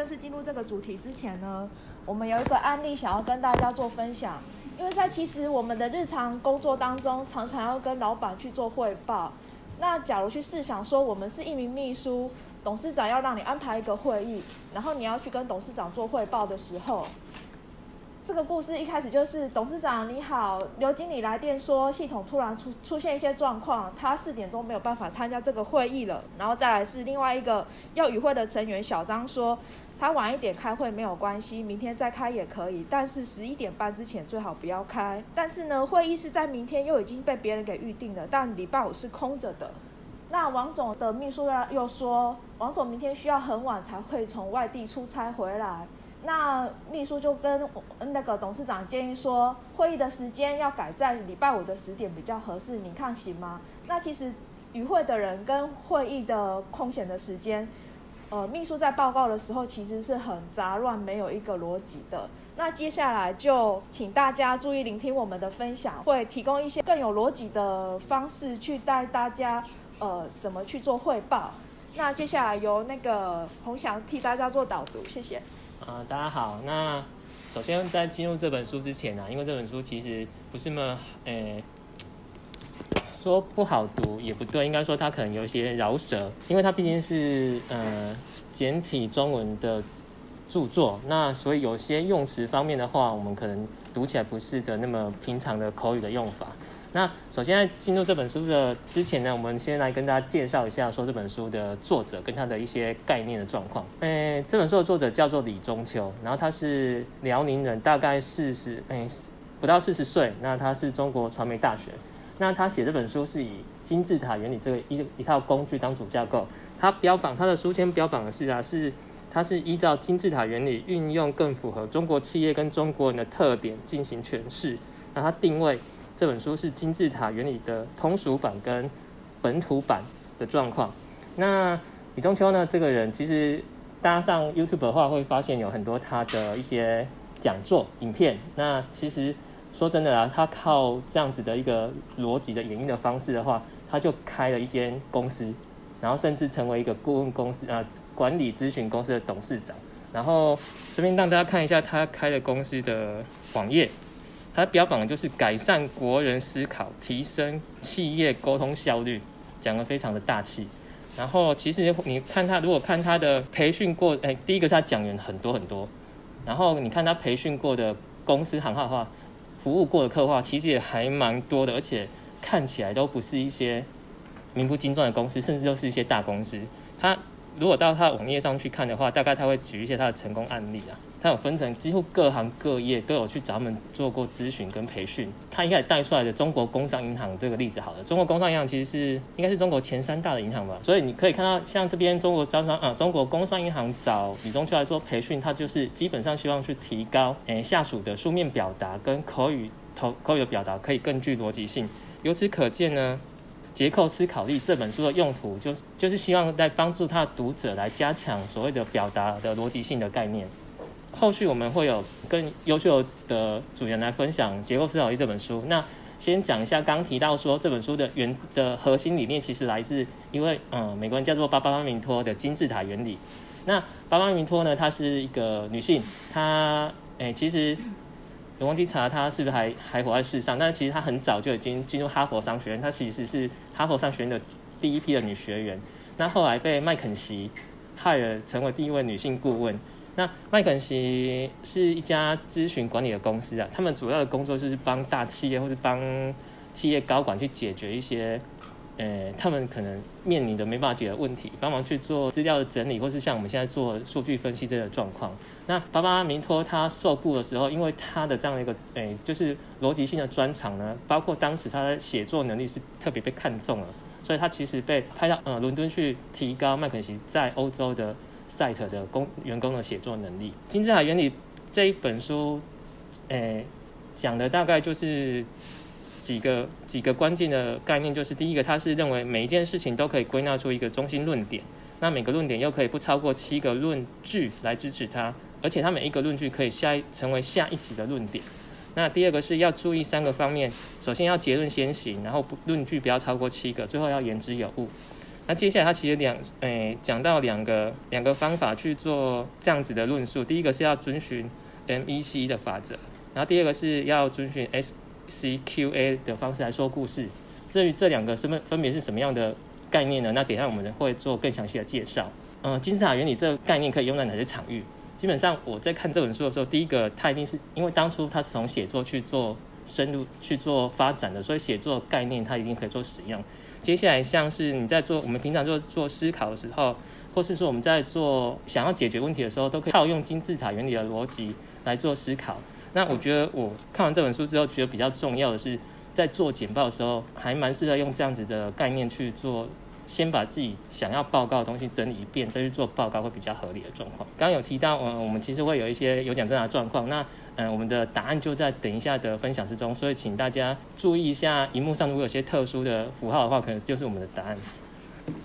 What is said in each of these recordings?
正式进入这个主题之前呢，我们有一个案例想要跟大家做分享。因为在其实我们的日常工作当中，常常要跟老板去做汇报。那假如去试想说，我们是一名秘书，董事长要让你安排一个会议，然后你要去跟董事长做汇报的时候。这个故事一开始就是董事长你好，刘经理来电说系统突然出出现一些状况，他四点钟没有办法参加这个会议了。然后再来是另外一个要与会的成员小张说，他晚一点开会没有关系，明天再开也可以，但是十一点半之前最好不要开。但是呢，会议是在明天又已经被别人给预定了，但礼拜五是空着的。那王总的秘书又说，王总明天需要很晚才会从外地出差回来。那秘书就跟那个董事长建议说，会议的时间要改在礼拜五的十点比较合适，你看行吗？那其实与会的人跟会议的空闲的时间，呃，秘书在报告的时候其实是很杂乱，没有一个逻辑的。那接下来就请大家注意聆听我们的分享，会提供一些更有逻辑的方式去带大家，呃，怎么去做汇报。那接下来由那个洪翔替大家做导读，谢谢。啊、大家好。那首先在进入这本书之前呢、因为这本书其实不是那么，呃、说不好读也不对，应该说它可能有一些饶舌，因为它毕竟是呃简体中文的著作，那所以有些用词方面的话，我们可能读起来不是的那么平常的口语的用法。那首先在进入这本书的之前呢，我们先来跟大家介绍一下说这本书的作者跟他的一些概念的状况。诶，这本书的作者叫做李中秋，然后他是辽宁人，大概四十，诶，不到四十岁。那他是中国传媒大学。那他写这本书是以金字塔原理这个一一套工具当主架构。他标榜他的书签标榜的是啊，是他是依照金字塔原理运用更符合中国企业跟中国人的特点进行诠释。那他定位。这本书是金字塔原理的通俗版跟本土版的状况。那李中秋呢？这个人其实大家上 YouTube 的话，会发现有很多他的一些讲座、影片。那其实说真的啊，他靠这样子的一个逻辑的演绎的方式的话，他就开了一间公司，然后甚至成为一个顾问公司啊、管理咨询公司的董事长。然后这边让大家看一下他开的公司的网页。他标榜的就是改善国人思考，提升企业沟通效率，讲得非常的大气。然后其实你看他，如果看他的培训过，哎，第一个是他讲员很多很多。然后你看他培训过的公司行号的话，服务过的客户其实也还蛮多的，而且看起来都不是一些名不经传的公司，甚至都是一些大公司。他如果到他的网页上去看的话，大概他会举一些他的成功案例啊。他有分成，几乎各行各业都有去找他们做过咨询跟培训。他应该也带出来的中国工商银行这个例子好了。中国工商银行其实是应该是中国前三大的银行吧。所以你可以看到，像这边中国招商啊，中国工商银行找李中秋来做培训，他就是基本上希望去提高诶下属的书面表达跟口语口口语的表达可以更具逻辑性。由此可见呢，结构思考力这本书的用途就是就是希望在帮助他的读者来加强所谓的表达的逻辑性的概念。后续我们会有更优秀的组员来分享《结构思考力》这本书。那先讲一下，刚提到说这本书的原的核心理念，其实来自一位嗯美国人叫做巴巴明托的金字塔原理。那巴巴明托呢，她是一个女性，她诶、其实我忘记查她是不是还还活在世上，但其实她很早就已经进入哈佛商学院，她其实是哈佛商学院的第一批的女学员。那后来被麦肯锡害了，成为第一位女性顾问。那麦肯锡是一家咨询管理的公司啊，他们主要的工作就是帮大企业或是帮企业高管去解决一些，呃，他们可能面临的没办法解决的问题，帮忙去做资料的整理，或是像我们现在做数据分析这个状况。那巴巴明托他受雇的时候，因为他的这样的一个，诶，就是逻辑性的专长呢，包括当时他的写作能力是特别被看中了，所以他其实被派到呃伦敦去提高麦肯锡在欧洲的。Site 的工员工的写作能力，金字塔原理这一本书，诶、讲的大概就是几个几个关键的概念，就是第一个，它是认为每一件事情都可以归纳出一个中心论点，那每个论点又可以不超过七个论据来支持它，而且它每一个论据可以下成为下一集的论点。那第二个是要注意三个方面，首先要结论先行，然后论据不要超过七个，最后要言之有物。那接下来他其实两诶讲到两个两个方法去做这样子的论述，第一个是要遵循 MEC 的法则，然后第二个是要遵循 SCQA 的方式来说故事。至于这两个身份分别是什么样的概念呢？那等一下我们会做更详细的介绍。嗯、金字塔原理这个概念可以用在哪些场域？基本上我在看这本书的时候，第一个它一定是因为当初它是从写作去做深入去做发展的，所以写作概念它一定可以做使用。接下来像是你在做我们平常做做思考的时候，或是说我们在做想要解决问题的时候，都可以套用金字塔原理的逻辑来做思考。那我觉得我看完这本书之后，觉得比较重要的是。在做简报的时候，还蛮适合用这样子的概念去做，先把自己想要报告的东西整理一遍，再去做报告会比较合理的状况。刚刚有提到，嗯，我们其实会有一些有奖征答状况，那嗯，我们的答案就在等一下的分享之中，所以请大家注意一下，荧幕上如果有些特殊的符号的话，可能就是我们的答案。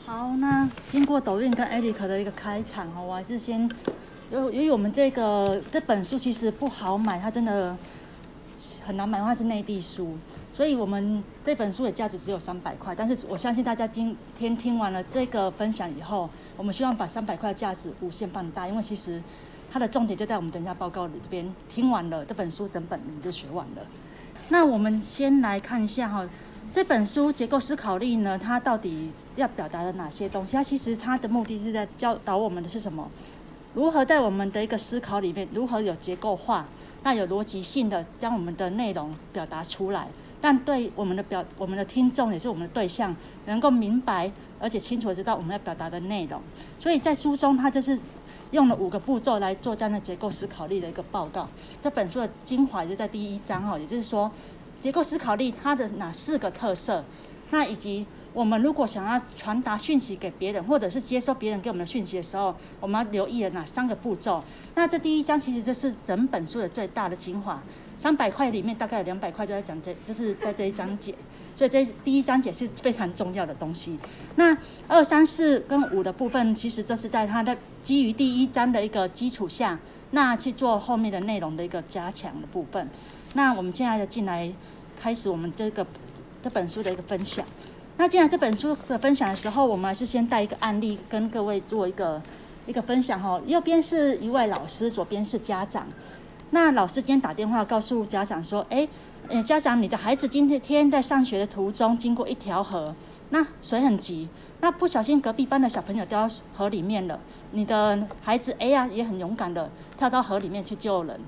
好，那经过抖音跟 Eric 的一个开场哈，我还是先，因为因为我们这个这本书其实不好买，它真的很难买，它是内地书。所以，我们这本书的价值只有三百块，但是我相信大家今天听完了这个分享以后，我们希望把三百块的价值无限放大，因为其实它的重点就在我们等一下报告里这边。听完了这本书，整本你就学完了。那我们先来看一下哈，这本书结构思考力呢，它到底要表达的哪些东西？它其实它的目的是在教导我们的是什么？如何在我们的一个思考里面，如何有结构化，那有逻辑性的将我们的内容表达出来。但对我们的表，我们的听众也是我们的对象，能够明白而且清楚知道我们要表达的内容。所以在书中，他就是用了五个步骤来做这样的结构思考力的一个报告。这本书的精华就在第一章哦，也就是说，结构思考力它的哪四个特色，那以及。我们如果想要传达讯息给别人，或者是接收别人给我们的讯息的时候，我们要留意了哪三个步骤？那这第一章其实这是整本书的最大的精华，三百块里面大概有两百块就在讲这，就是在这一章节，所以这第一章节是非常重要的东西。那二三四跟五的部分，其实这是在它的基于第一章的一个基础下，那去做后面的内容的一个加强的部分。那我们现在就进来开始我们这个这本书的一个分享。那既然这本书的分享的时候，我们还是先带一个案例跟各位做一个一个分享哈。右边是一位老师，左边是家长。那老师今天打电话告诉家长说：“哎，家长，你的孩子今天在上学的途中经过一条河，那水很急，那不小心隔壁班的小朋友掉到河里面了。你的孩子哎呀也很勇敢的跳到河里面去救人。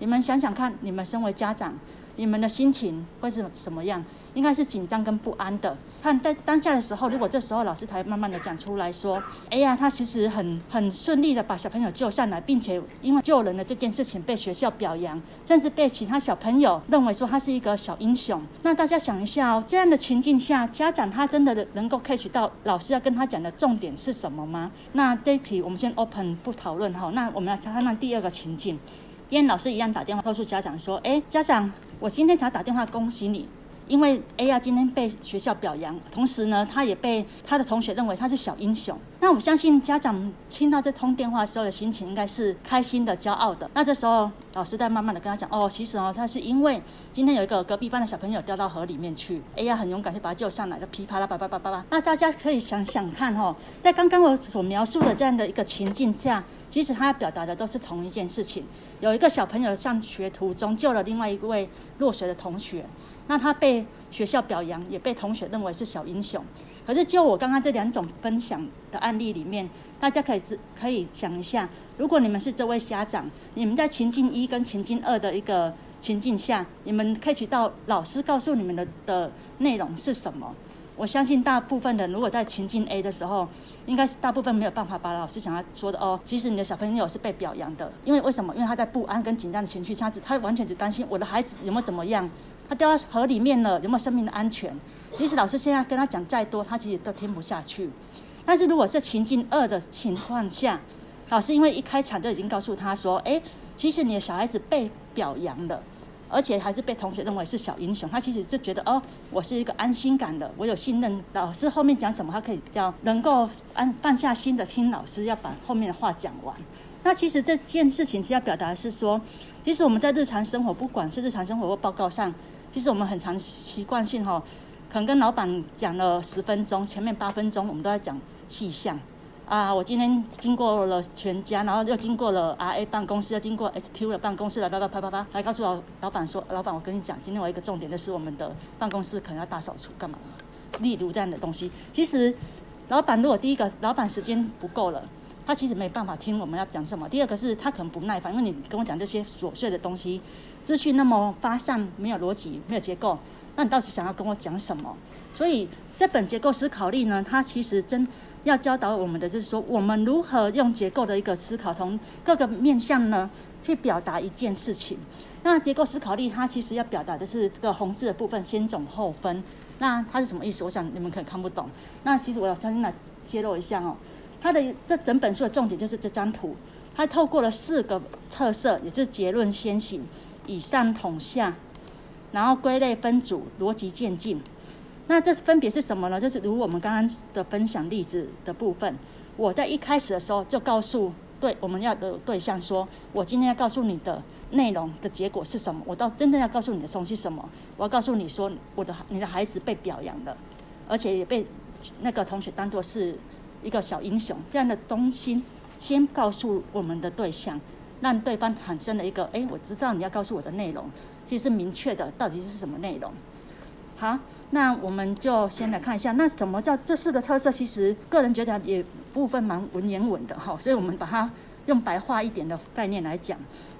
你们想想看，你们身为家长，你们的心情会是什么样？”应该是紧张跟不安的。看在当下的时候，如果这时候老师才慢慢的讲出来说：“哎呀，他其实很很顺利的把小朋友救上来，并且因为救人的这件事情被学校表扬，甚至被其他小朋友认为说他是一个小英雄。”那大家想一下哦，这样的情境下，家长他真的能够 catch 到老师要跟他讲的重点是什么吗？那这一题我们先 open 不讨论哈。那我们来看看第二个情境。今天老师一样打电话告诉家长说：“哎，家长，我今天才打电话恭喜你。”因为 A 呀今天被学校表扬，同时呢，他也被他的同学认为他是小英雄。那我相信家长听到这通电话的时候的心情应该是开心的、骄傲的。那这时候老师在慢慢的跟他讲，哦，其实哦，他是因为今天有一个隔壁班的小朋友掉到河里面去，A 呀很勇敢，就把他救上来，就噼啪啦叭叭叭叭叭。那大家可以想想看哦，在刚刚我所描述的这样的一个情境下，其实他要表达的都是同一件事情。有一个小朋友上学途中救了另外一位落水的同学。那他被学校表扬，也被同学认为是小英雄。可是就我刚刚这两种分享的案例里面，大家可以可以想一下，如果你们是这位家长，你们在情境一跟情境二的一个情境下，你们可以取到老师告诉你们的的内容是什么？我相信大部分人如果在情境 A 的时候，应该是大部分没有办法把老师想要说的哦，其实你的小朋友是被表扬的，因为为什么？因为他在不安跟紧张的情绪下，他完全只担心我的孩子有没有怎么样。他掉到河里面了，有没有生命的安全？其实老师现在跟他讲再多，他其实都听不下去。但是如果是情境二的情况下，老师因为一开场就已经告诉他说：“诶，其实你的小孩子被表扬了，而且还是被同学认为是小英雄。”他其实就觉得哦，我是一个安心感的，我有信任。老师后面讲什么，他可以比较能够安放下心的听老师要把后面的话讲完。那其实这件事情是要表达的是说，其实我们在日常生活，不管是日常生活或报告上。其实我们很常习惯性哈，可能跟老板讲了十分钟，前面八分钟我们都在讲细项。啊，我今天经过了全家，然后又经过了 RA 办公室，又经过 HQ 的办公室，来啪啪啪啪啪，来告诉老老板说，老板，我跟你讲，今天我一个重点就是我们的办公室可能要大扫除，干嘛？例如这样的东西，其实老板如果第一个老板时间不够了。他其实没办法听我们要讲什么。第二个是他可能不耐烦，因为你跟我讲这些琐碎的东西，资讯那么发散，没有逻辑，没有结构，那你到底想要跟我讲什么？所以这本结构思考力呢，它其实真要教导我们的就是说，我们如何用结构的一个思考，从各个面向呢去表达一件事情。那结构思考力它其实要表达的是这个红字的部分，先总后分。那它是什么意思？我想你们可能看不懂。那其实我要重新来揭露一下哦。它的这整本书的重点就是这张图，它透过了四个特色，也就是结论先行、以上统下，然后归类分组、逻辑渐进。那这分别是什么呢？就是如我们刚刚的分享例子的部分，我在一开始的时候就告诉对我们要的对象说，我今天要告诉你的内容的结果是什么？我到真正要告诉你的东西是什么？我要告诉你说，我的你的孩子被表扬了，而且也被那个同学当作是。一个小英雄这样的东西，先告诉我们的对象，让对方产生了一个哎，我知道你要告诉我的内容，其实明确的到底是什么内容。好，那我们就先来看一下，那什么叫这四个特色？其实个人觉得也部分蛮文言文的哈，所以我们把它用白话一点的概念来讲。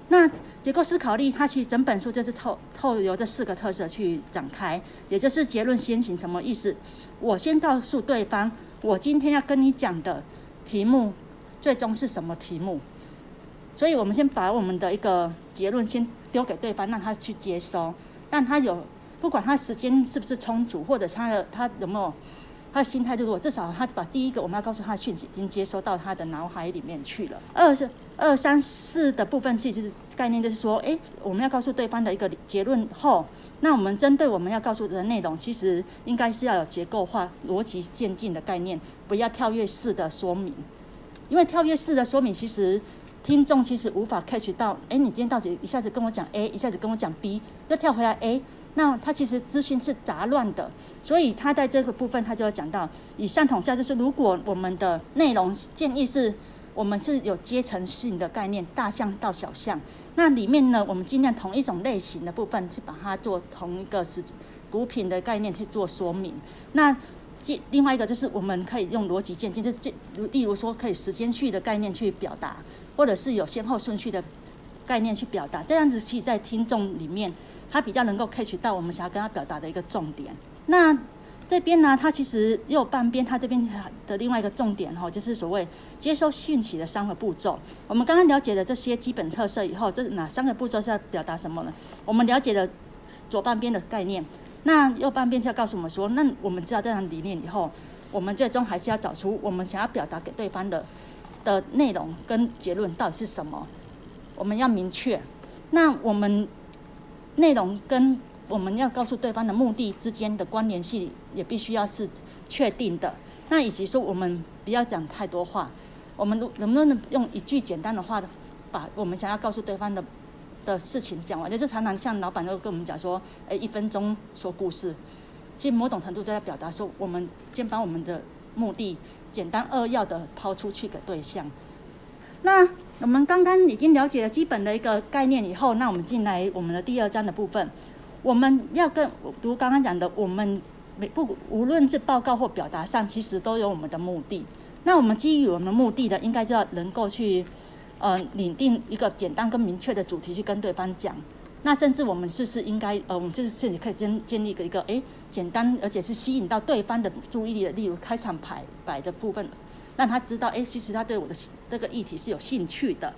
那结构思考力，它其实整本书就是透透由这四个特色去展开，也就是结论先行，什么意思？我先告诉对方。我今天要跟你讲的题目，最终是什么题目？所以我们先把我们的一个结论先丢给对方，让他去接收，让他有不管他时间是不是充足，或者他的他有没有他的心态，就是我至少他把第一个我们要告诉他的讯息已经接收到他的脑海里面去了。二是二三四的部分，其实概念就是说，诶，我们要告诉对方的一个结论后。那我们针对我们要告诉的内容，其实应该是要有结构化、逻辑渐进的概念，不要跳跃式的说明。因为跳跃式的说明，其实听众其实无法 catch 到。哎，你今天到底一下子跟我讲 A，一下子跟我讲 B，又跳回来 A，那他其实资讯是杂乱的。所以他在这个部分，他就要讲到以上统下，就是如果我们的内容建议是，我们是有阶层性的概念，大项到小项。那里面呢，我们尽量同一种类型的部分去把它做同一个是股品的概念去做说明。那另外一个就是我们可以用逻辑渐进，就是例如说可以时间序的概念去表达，或者是有先后顺序的概念去表达。这样子其实在听众里面，他比较能够 catch 到我们想要跟他表达的一个重点。那这边呢，它其实右半边，它这边的另外一个重点哈，就是所谓接收讯息的三个步骤。我们刚刚了解了这些基本特色以后，这哪三个步骤是要表达什么呢？我们了解了左半边的概念，那右半边就要告诉我们说，那我们知道这样理念以后，我们最终还是要找出我们想要表达给对方的的内容跟结论到底是什么，我们要明确。那我们内容跟我们要告诉对方的目的之间的关联性也必须要是确定的。那以及说我们不要讲太多话，我们能不能用一句简单的话，把我们想要告诉对方的的事情讲完？就是常常像老板都跟我们讲说，哎，一分钟说故事。其实某种程度都在表达说，我们先把我们的目的简单扼要的抛出去给对象。那我们刚刚已经了解了基本的一个概念以后，那我们进来我们的第二章的部分。我们要跟读刚刚讲的，我们每不无论是报告或表达上，其实都有我们的目的。那我们基于我们的目的的，应该就要能够去，呃，拟定一个简单跟明确的主题去跟对方讲。那甚至我们是不是应该，呃，我们是是可以建建立一个一个，诶，简单而且是吸引到对方的注意力的，例如开场白摆的部分，让他知道，诶，其实他对我的这个议题是有兴趣的。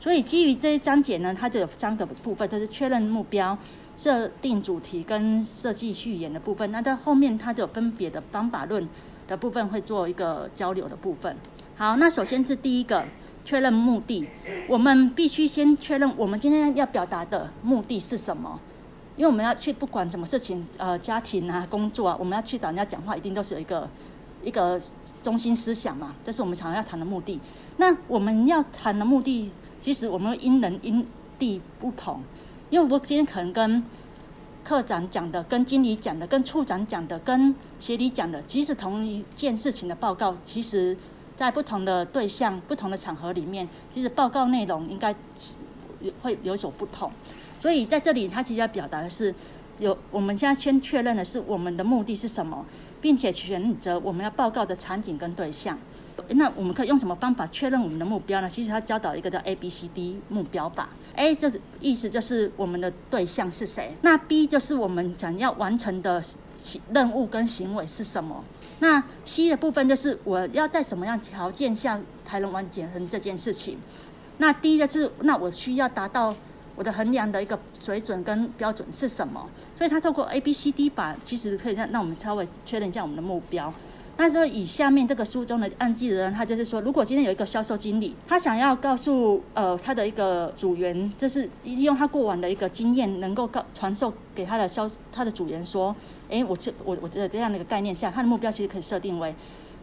所以基于这一章节呢，它就有三个部分，就是确认目标。设定主题跟设计序言的部分，那在后面它就有分别的方法论的部分会做一个交流的部分。好，那首先是第一个确认目的，我们必须先确认我们今天要表达的目的是什么，因为我们要去不管什么事情，呃，家庭啊、工作啊，我们要去找人家讲话，一定都是有一个一个中心思想嘛，这是我们常常要谈的目的。那我们要谈的目的，其实我们因人因地不同。因为我今天可能跟课长讲的、跟经理讲的、跟处长讲的、跟协理讲的，即使同一件事情的报告，其实在不同的对象、不同的场合里面，其实报告内容应该会有所不同。所以在这里，他其实要表达的是，有我们现在先确认的是我们的目的是什么，并且选择我们要报告的场景跟对象。那我们可以用什么方法确认我们的目标呢？其实他教导一个叫 A B C D 目标法。A 就是意思就是我们的对象是谁，那 B 就是我们想要完成的任务跟行为是什么。那 C 的部分就是我要在什么样条件下才能完成这件事情。那 D 的是那我需要达到我的衡量的一个水准跟标准是什么。所以它透过 A B C D 法，其实可以让让我们稍微确认一下我们的目标。那说以下面这个书中的案例的人，他就是说，如果今天有一个销售经理，他想要告诉呃他的一个组员，就是利用他过往的一个经验，能够告传授给他的销他的组员说，诶，我这我我的这样的一个概念下，他的目标其实可以设定为，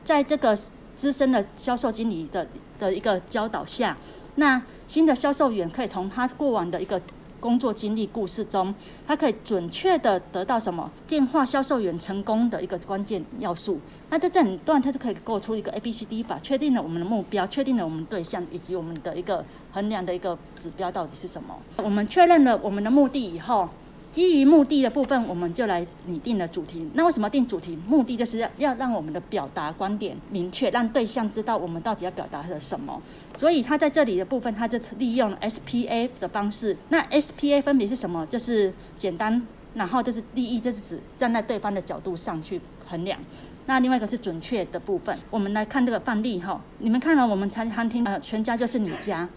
在这个资深的销售经理的的一个教导下，那新的销售员可以从他过往的一个。工作经历故事中，他可以准确的得到什么电话销售员成功的一个关键要素。那在这段，他就可以构出一个 A B C D 法，确定了我们的目标，确定了我们对象以及我们的一个衡量的一个指标到底是什么。我们确认了我们的目的以后。基于目的的部分，我们就来拟定了主题。那为什么定主题？目的就是要要让我们的表达观点明确，让对象知道我们到底要表达的什么。所以他在这里的部分，他就利用 SPA 的方式。那 SPA 分别是什么？就是简单，然后就是利益，就是指站在对方的角度上去衡量。那另外一个是准确的部分。我们来看这个范例哈，你们看了我们餐餐厅呃，全家就是你家。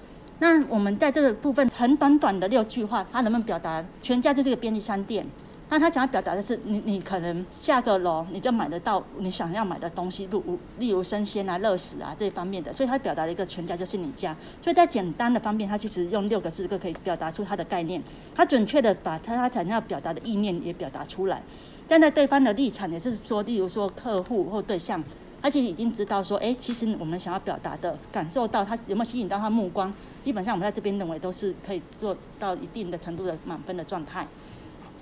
那我们在这个部分很短短的六句话，他能不能表达全家就是个便利商店？那他想要表达的是，你你可能下个楼你就买得到你想要买的东西，如例如生鲜啊、乐食啊这方面的，所以他表达了一个全家就是你家。所以在简单的方面，他其实用六个字就可以表达出他的概念，他准确的把他他想要表达的意念也表达出来。站在对方的立场，也是说，例如说客户或对象，他其实已经知道说，哎，其实我们想要表达的，感受到他有没有吸引到他目光。基本上我们在这边认为都是可以做到一定的程度的满分的状态。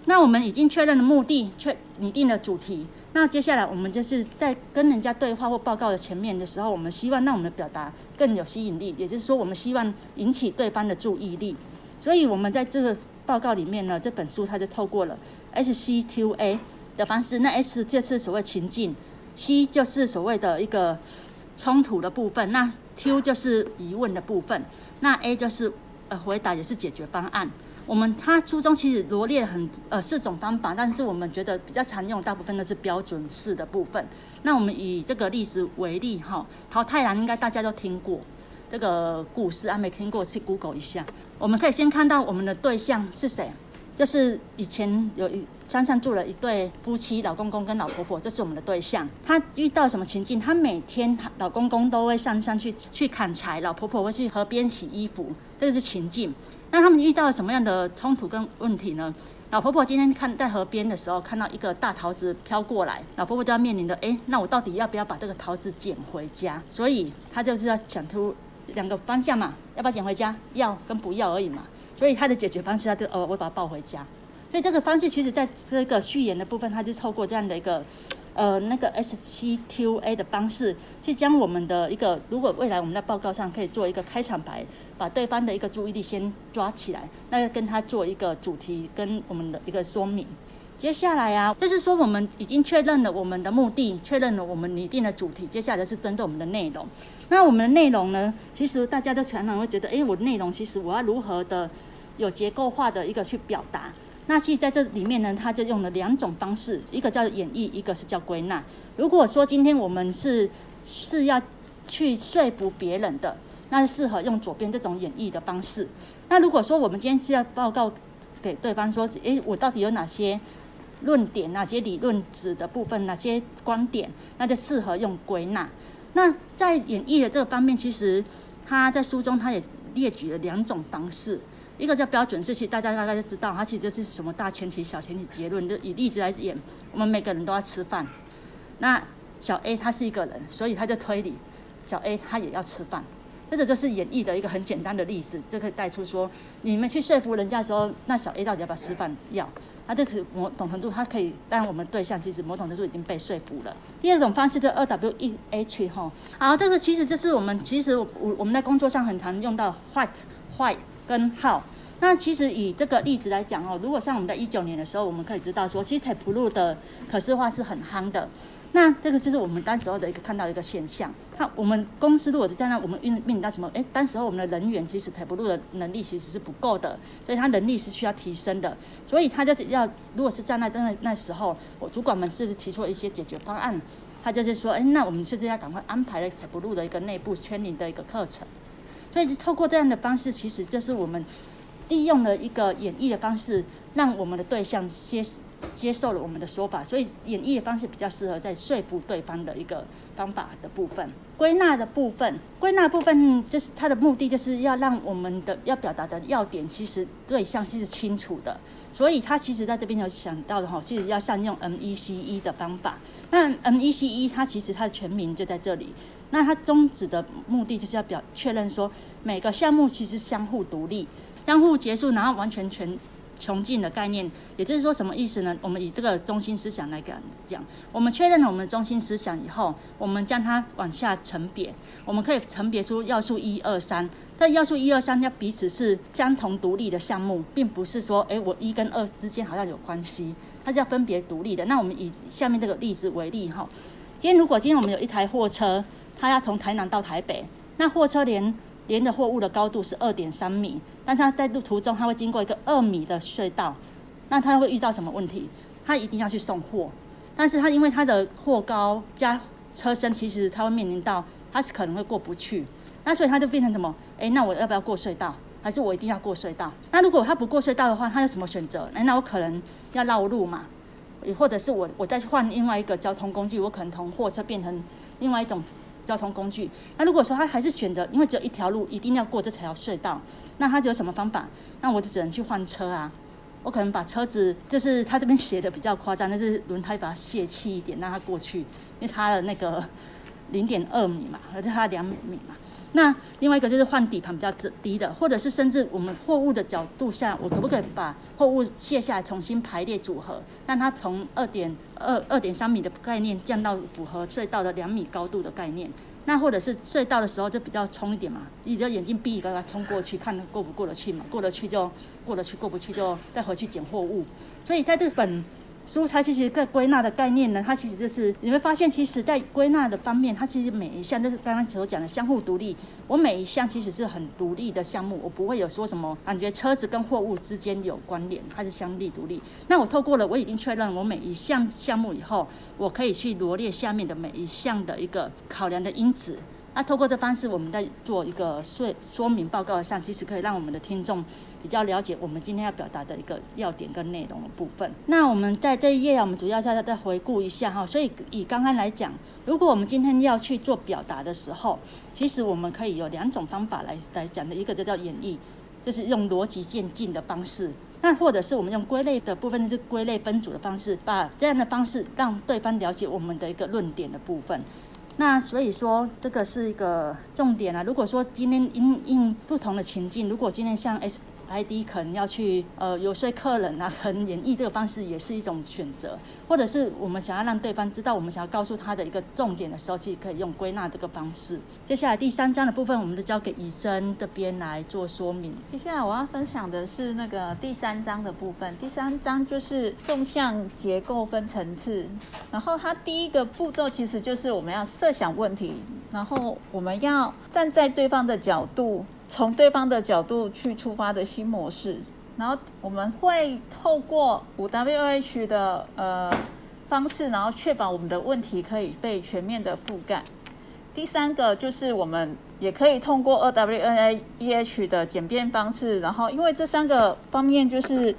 那我们已经确认了目的，确拟定了主题。那接下来我们就是在跟人家对话或报告的前面的时候，我们希望让我们的表达更有吸引力，也就是说，我们希望引起对方的注意力。所以，我们在这个报告里面呢，这本书它就透过了 SCQA 的方式。那 S 就是所谓情境，C 就是所谓的一个冲突的部分，那 Q 就是疑问的部分。那 A 就是呃回答，也是解决方案。我们它初中其实罗列很呃四种方法，但是我们觉得比较常用，大部分都是标准式的部分。那我们以这个例子为例哈，桃太郎应该大家都听过这个故事啊，没听过去 Google 一下。我们可以先看到我们的对象是谁，就是以前有一。山上住了一对夫妻，老公公跟老婆婆，这是我们的对象。他遇到什么情境？他每天老公公都会上山去去砍柴，老婆婆会去河边洗衣服，这个是情境。那他们遇到什么样的冲突跟问题呢？老婆婆今天看在河边的时候，看到一个大桃子飘过来，老婆婆就要面临的，诶，那我到底要不要把这个桃子捡回家？所以她就是要想出两个方向嘛，要不要捡回家？要跟不要而已嘛。所以她的解决方式，她就哦，我把它抱回家。所以这个方式其实在这个序言的部分，它就透过这样的一个，呃，那个 S 七 Q A 的方式，去将我们的一个，如果未来我们在报告上可以做一个开场白，把对方的一个注意力先抓起来，那跟他做一个主题跟我们的一个说明。接下来啊，就是说我们已经确认了我们的目的，确认了我们拟定的主题，接下来是针对我们的内容。那我们的内容呢，其实大家都常常会觉得，哎，我的内容其实我要如何的有结构化的一个去表达。那其实在这里面呢，他就用了两种方式，一个叫演绎，一个是叫归纳。如果说今天我们是是要去说服别人的，那适合用左边这种演绎的方式。那如果说我们今天是要报告给对方说，诶，我到底有哪些论点、哪些理论值的部分、哪些观点，那就适合用归纳。那在演绎的这个方面，其实他在书中他也列举了两种方式。一个叫标准式，其实大家大概就知道，它其实就是什么大前提、小前提、结论。就以例子来演，我们每个人都要吃饭。那小 A 他是一个人，所以他就推理，小 A 他也要吃饭。这个就是演绎的一个很简单的例子，这可以带出说，你们去说服人家的时候，那小 A 到底要不要吃饭？要。那这是某种程度，它可以，当然我们对象其实某种程度已经被说服了。第二种方式就二 W E H 哈，好，这个其实这是我们其实我我们在工作上很常用到 what、why 跟号。那其实以这个例子来讲哦，如果像我们在一九年的时候，我们可以知道说，其实 Tableau 的可视化是很夯的。那这个就是我们当时候的一个看到一个现象。那我们公司如果是在那，我们运面临到什么？哎，当时候我们的人员其实 Tableau 的能力其实是不够的，所以他能力是需要提升的。所以他就要，如果是在那那那时候，我主管们是提出了一些解决方案，他就是说，哎，那我们是不是要赶快安排了 Tableau 的一个内部圈领的一个课程。所以透过这样的方式，其实就是我们。利用了一个演绎的方式，让我们的对象接接受了我们的说法，所以演绎的方式比较适合在说服对方的一个方法的部分。归纳的部分，归纳部分就是它的目的，就是要让我们的要表达的要点，其实对象是清楚的。所以他其实在这边有想到的哈，其实要善用 MECE 的方法。那 MECE 它其实它的全名就在这里。那它宗旨的目的就是要表确认说，每个项目其实相互独立。相互结束，然后完全全穷尽的概念，也就是说什么意思呢？我们以这个中心思想来讲，我们确认了我们的中心思想以后，我们将它往下层别，我们可以层别出要素一二三。但要素一二三要彼此是相同独立的项目，并不是说，诶，我一跟二之间好像有关系，它是要分别独立的。那我们以下面这个例子为例哈，今天如果今天我们有一台货车，它要从台南到台北，那货车连连的货物的高度是二点三米，但它在路途中，它会经过一个二米的隧道，那它会遇到什么问题？它一定要去送货，但是它因为它的货高加车身，其实它会面临到它可能会过不去，那所以它就变成什么？诶，那我要不要过隧道？还是我一定要过隧道？那如果他不过隧道的话，他有什么选择？诶，那我可能要绕路嘛，也或者是我我再换另外一个交通工具，我可能从货车变成另外一种。交通工具，那如果说他还是选择，因为只有一条路，一定要过这条隧道，那他就有什么方法？那我就只能去换车啊。我可能把车子，就是他这边写的比较夸张，但是轮胎把它泄气一点，让它过去，因为它的那个零点二米嘛，而且它两米嘛。那另外一个就是换底盘比较低的，或者是甚至我们货物的角度下，我可不可以把货物卸下来重新排列组合，让它从二点二二点三米的概念降到符合隧道的两米高度的概念？那或者是隧道的时候就比较冲一点嘛，你的眼睛闭一个，冲过去看过不过得去嘛，过得去就过得去，过不去就再回去捡货物。所以在这本。书它其实一个归纳的概念呢，它其实就是你会发现，其实在归纳的方面，它其实每一项都是刚刚所讲的相互独立。我每一项其实是很独立的项目，我不会有说什么感觉车子跟货物之间有关联，它是相立独立。那我透过了我已经确认我每一项项目以后，我可以去罗列下面的每一项的一个考量的因子。那透过这方式，我们在做一个说说明报告上，其实可以让我们的听众比较了解我们今天要表达的一个要点跟内容的部分。那我们在这一页啊，我们主要再再回顾一下哈。所以以刚刚来讲，如果我们今天要去做表达的时候，其实我们可以有两种方法来来讲的，一个就叫演绎，就是用逻辑渐进的方式；那或者是我们用归类的部分，就是归类分组的方式，把这样的方式让对方了解我们的一个论点的部分。那所以说，这个是一个重点啊。如果说今天因应不同的情境，如果今天像 S。ID 可能要去呃游说客人啊，可能演绎这个方式也是一种选择，或者是我们想要让对方知道我们想要告诉他的一个重点的时候，其实可以用归纳这个方式。接下来第三章的部分，我们就交给怡珍这边来做说明。接下来我要分享的是那个第三章的部分。第三章就是纵向结构分层次，然后它第一个步骤其实就是我们要设想问题，然后我们要站在对方的角度。从对方的角度去出发的新模式，然后我们会透过五 W H 的呃方式，然后确保我们的问题可以被全面的覆盖。第三个就是我们也可以通过二 W N A E H 的简便方式，然后因为这三个方面就是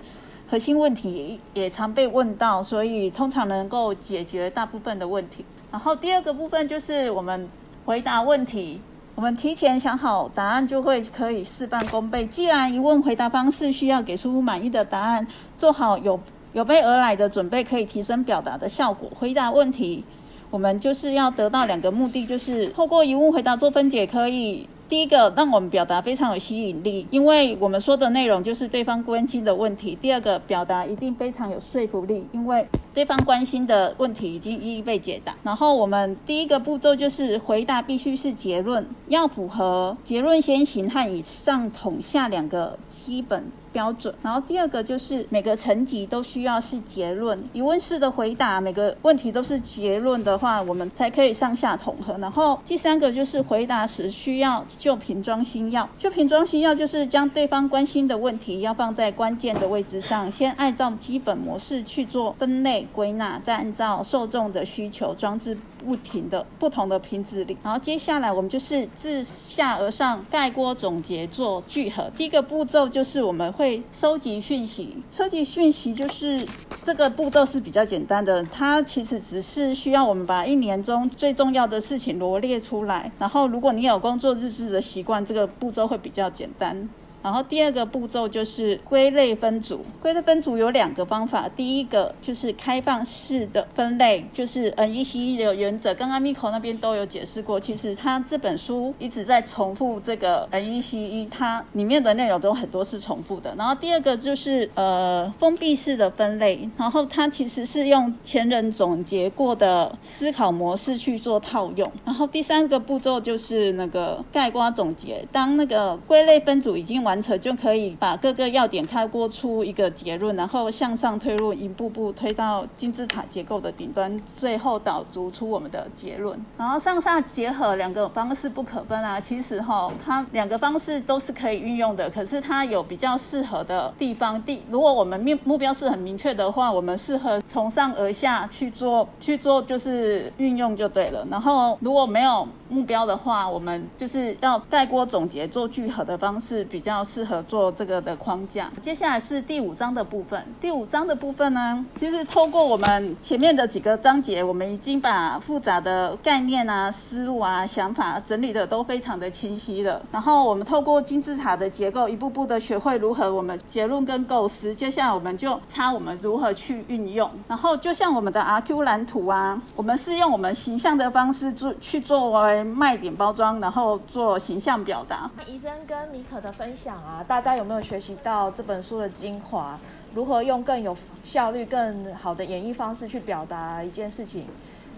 核心问题也常被问到，所以通常能够解决大部分的问题。然后第二个部分就是我们回答问题。我们提前想好答案，就会可以事半功倍。既然疑问回答方式需要给出满意的答案，做好有有备而来的准备，可以提升表达的效果。回答问题，我们就是要得到两个目的，就是透过疑问回答做分解，可以第一个让我们表达非常有吸引力，因为我们说的内容就是对方关心的问题。第二个表达一定非常有说服力，因为对方关心的问题已经一一被解答。然后我们第一个步骤就是回答必须是结论，要符合结论先行和以上统下两个基本标准，然后第二个就是每个层级都需要是结论，疑问式的回答，每个问题都是结论的话，我们才可以上下统合。然后第三个就是回答时需要旧瓶装新药，旧瓶装新药就是将对方关心的问题要放在关键的位置上，先按照基本模式去做分类归纳，再按照受众的需求装置。不停的不同的瓶子里，然后接下来我们就是自下而上盖锅总结做聚合。第一个步骤就是我们会收集讯息，收集讯息就是这个步骤是比较简单的，它其实只是需要我们把一年中最重要的事情罗列出来。然后如果你有工作日志的习惯，这个步骤会比较简单。然后第二个步骤就是归类分组，归类分组有两个方法，第一个就是开放式的分类，就是 NECE 的原则，刚刚 Miko 那边都有解释过。其实他这本书一直在重复这个 NECE，它里面的内容都很多是重复的。然后第二个就是呃封闭式的分类，然后它其实是用前人总结过的思考模式去做套用。然后第三个步骤就是那个概括总结，当那个归类分组已经完成。就可以把各个要点开过出一个结论，然后向上推论，一步步推到金字塔结构的顶端，最后导读出我们的结论。然后上下结合两个方式不可分啊，其实哈，它两个方式都是可以运用的，可是它有比较适合的地方。第，如果我们目目标是很明确的话，我们适合从上而下去做去做，就是运用就对了。然后如果没有目标的话，我们就是要概括总结做聚合的方式比较要适合做这个的框架。接下来是第五章的部分。第五章的部分呢，其实透过我们前面的几个章节，我们已经把复杂的概念啊、思路啊、想法整理的都非常的清晰了。然后我们透过金字塔的结构，一步步的学会如何我们结论跟构思。接下来我们就差我们如何去运用。然后就像我们的 RQ 蓝图啊，我们是用我们形象的方式做去作为卖点包装，然后做形象表达。怡珍跟米可的分享讲啊，大家有没有学习到这本书的精华？如何用更有效率、更好的演绎方式去表达一件事情？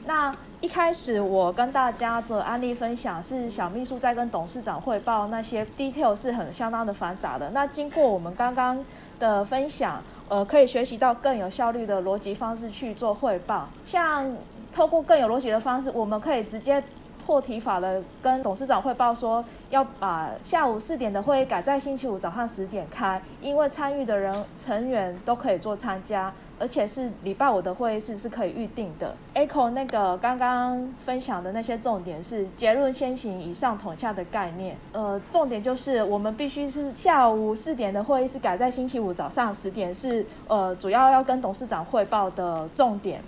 那一开始我跟大家的案例分享是小秘书在跟董事长汇报，那些 detail 是很相当的繁杂的。那经过我们刚刚的分享，呃，可以学习到更有效率的逻辑方式去做汇报。像透过更有逻辑的方式，我们可以直接。破题法的跟董事长汇报说，要把下午四点的会议改在星期五早上十点开，因为参与的人成员都可以做参加，而且是礼拜五的会议室是可以预定的。Echo 那个刚刚分享的那些重点是结论先行，以上统下的概念。呃，重点就是我们必须是下午四点的会议室改在星期五早上十点，是呃主要要跟董事长汇报的重点。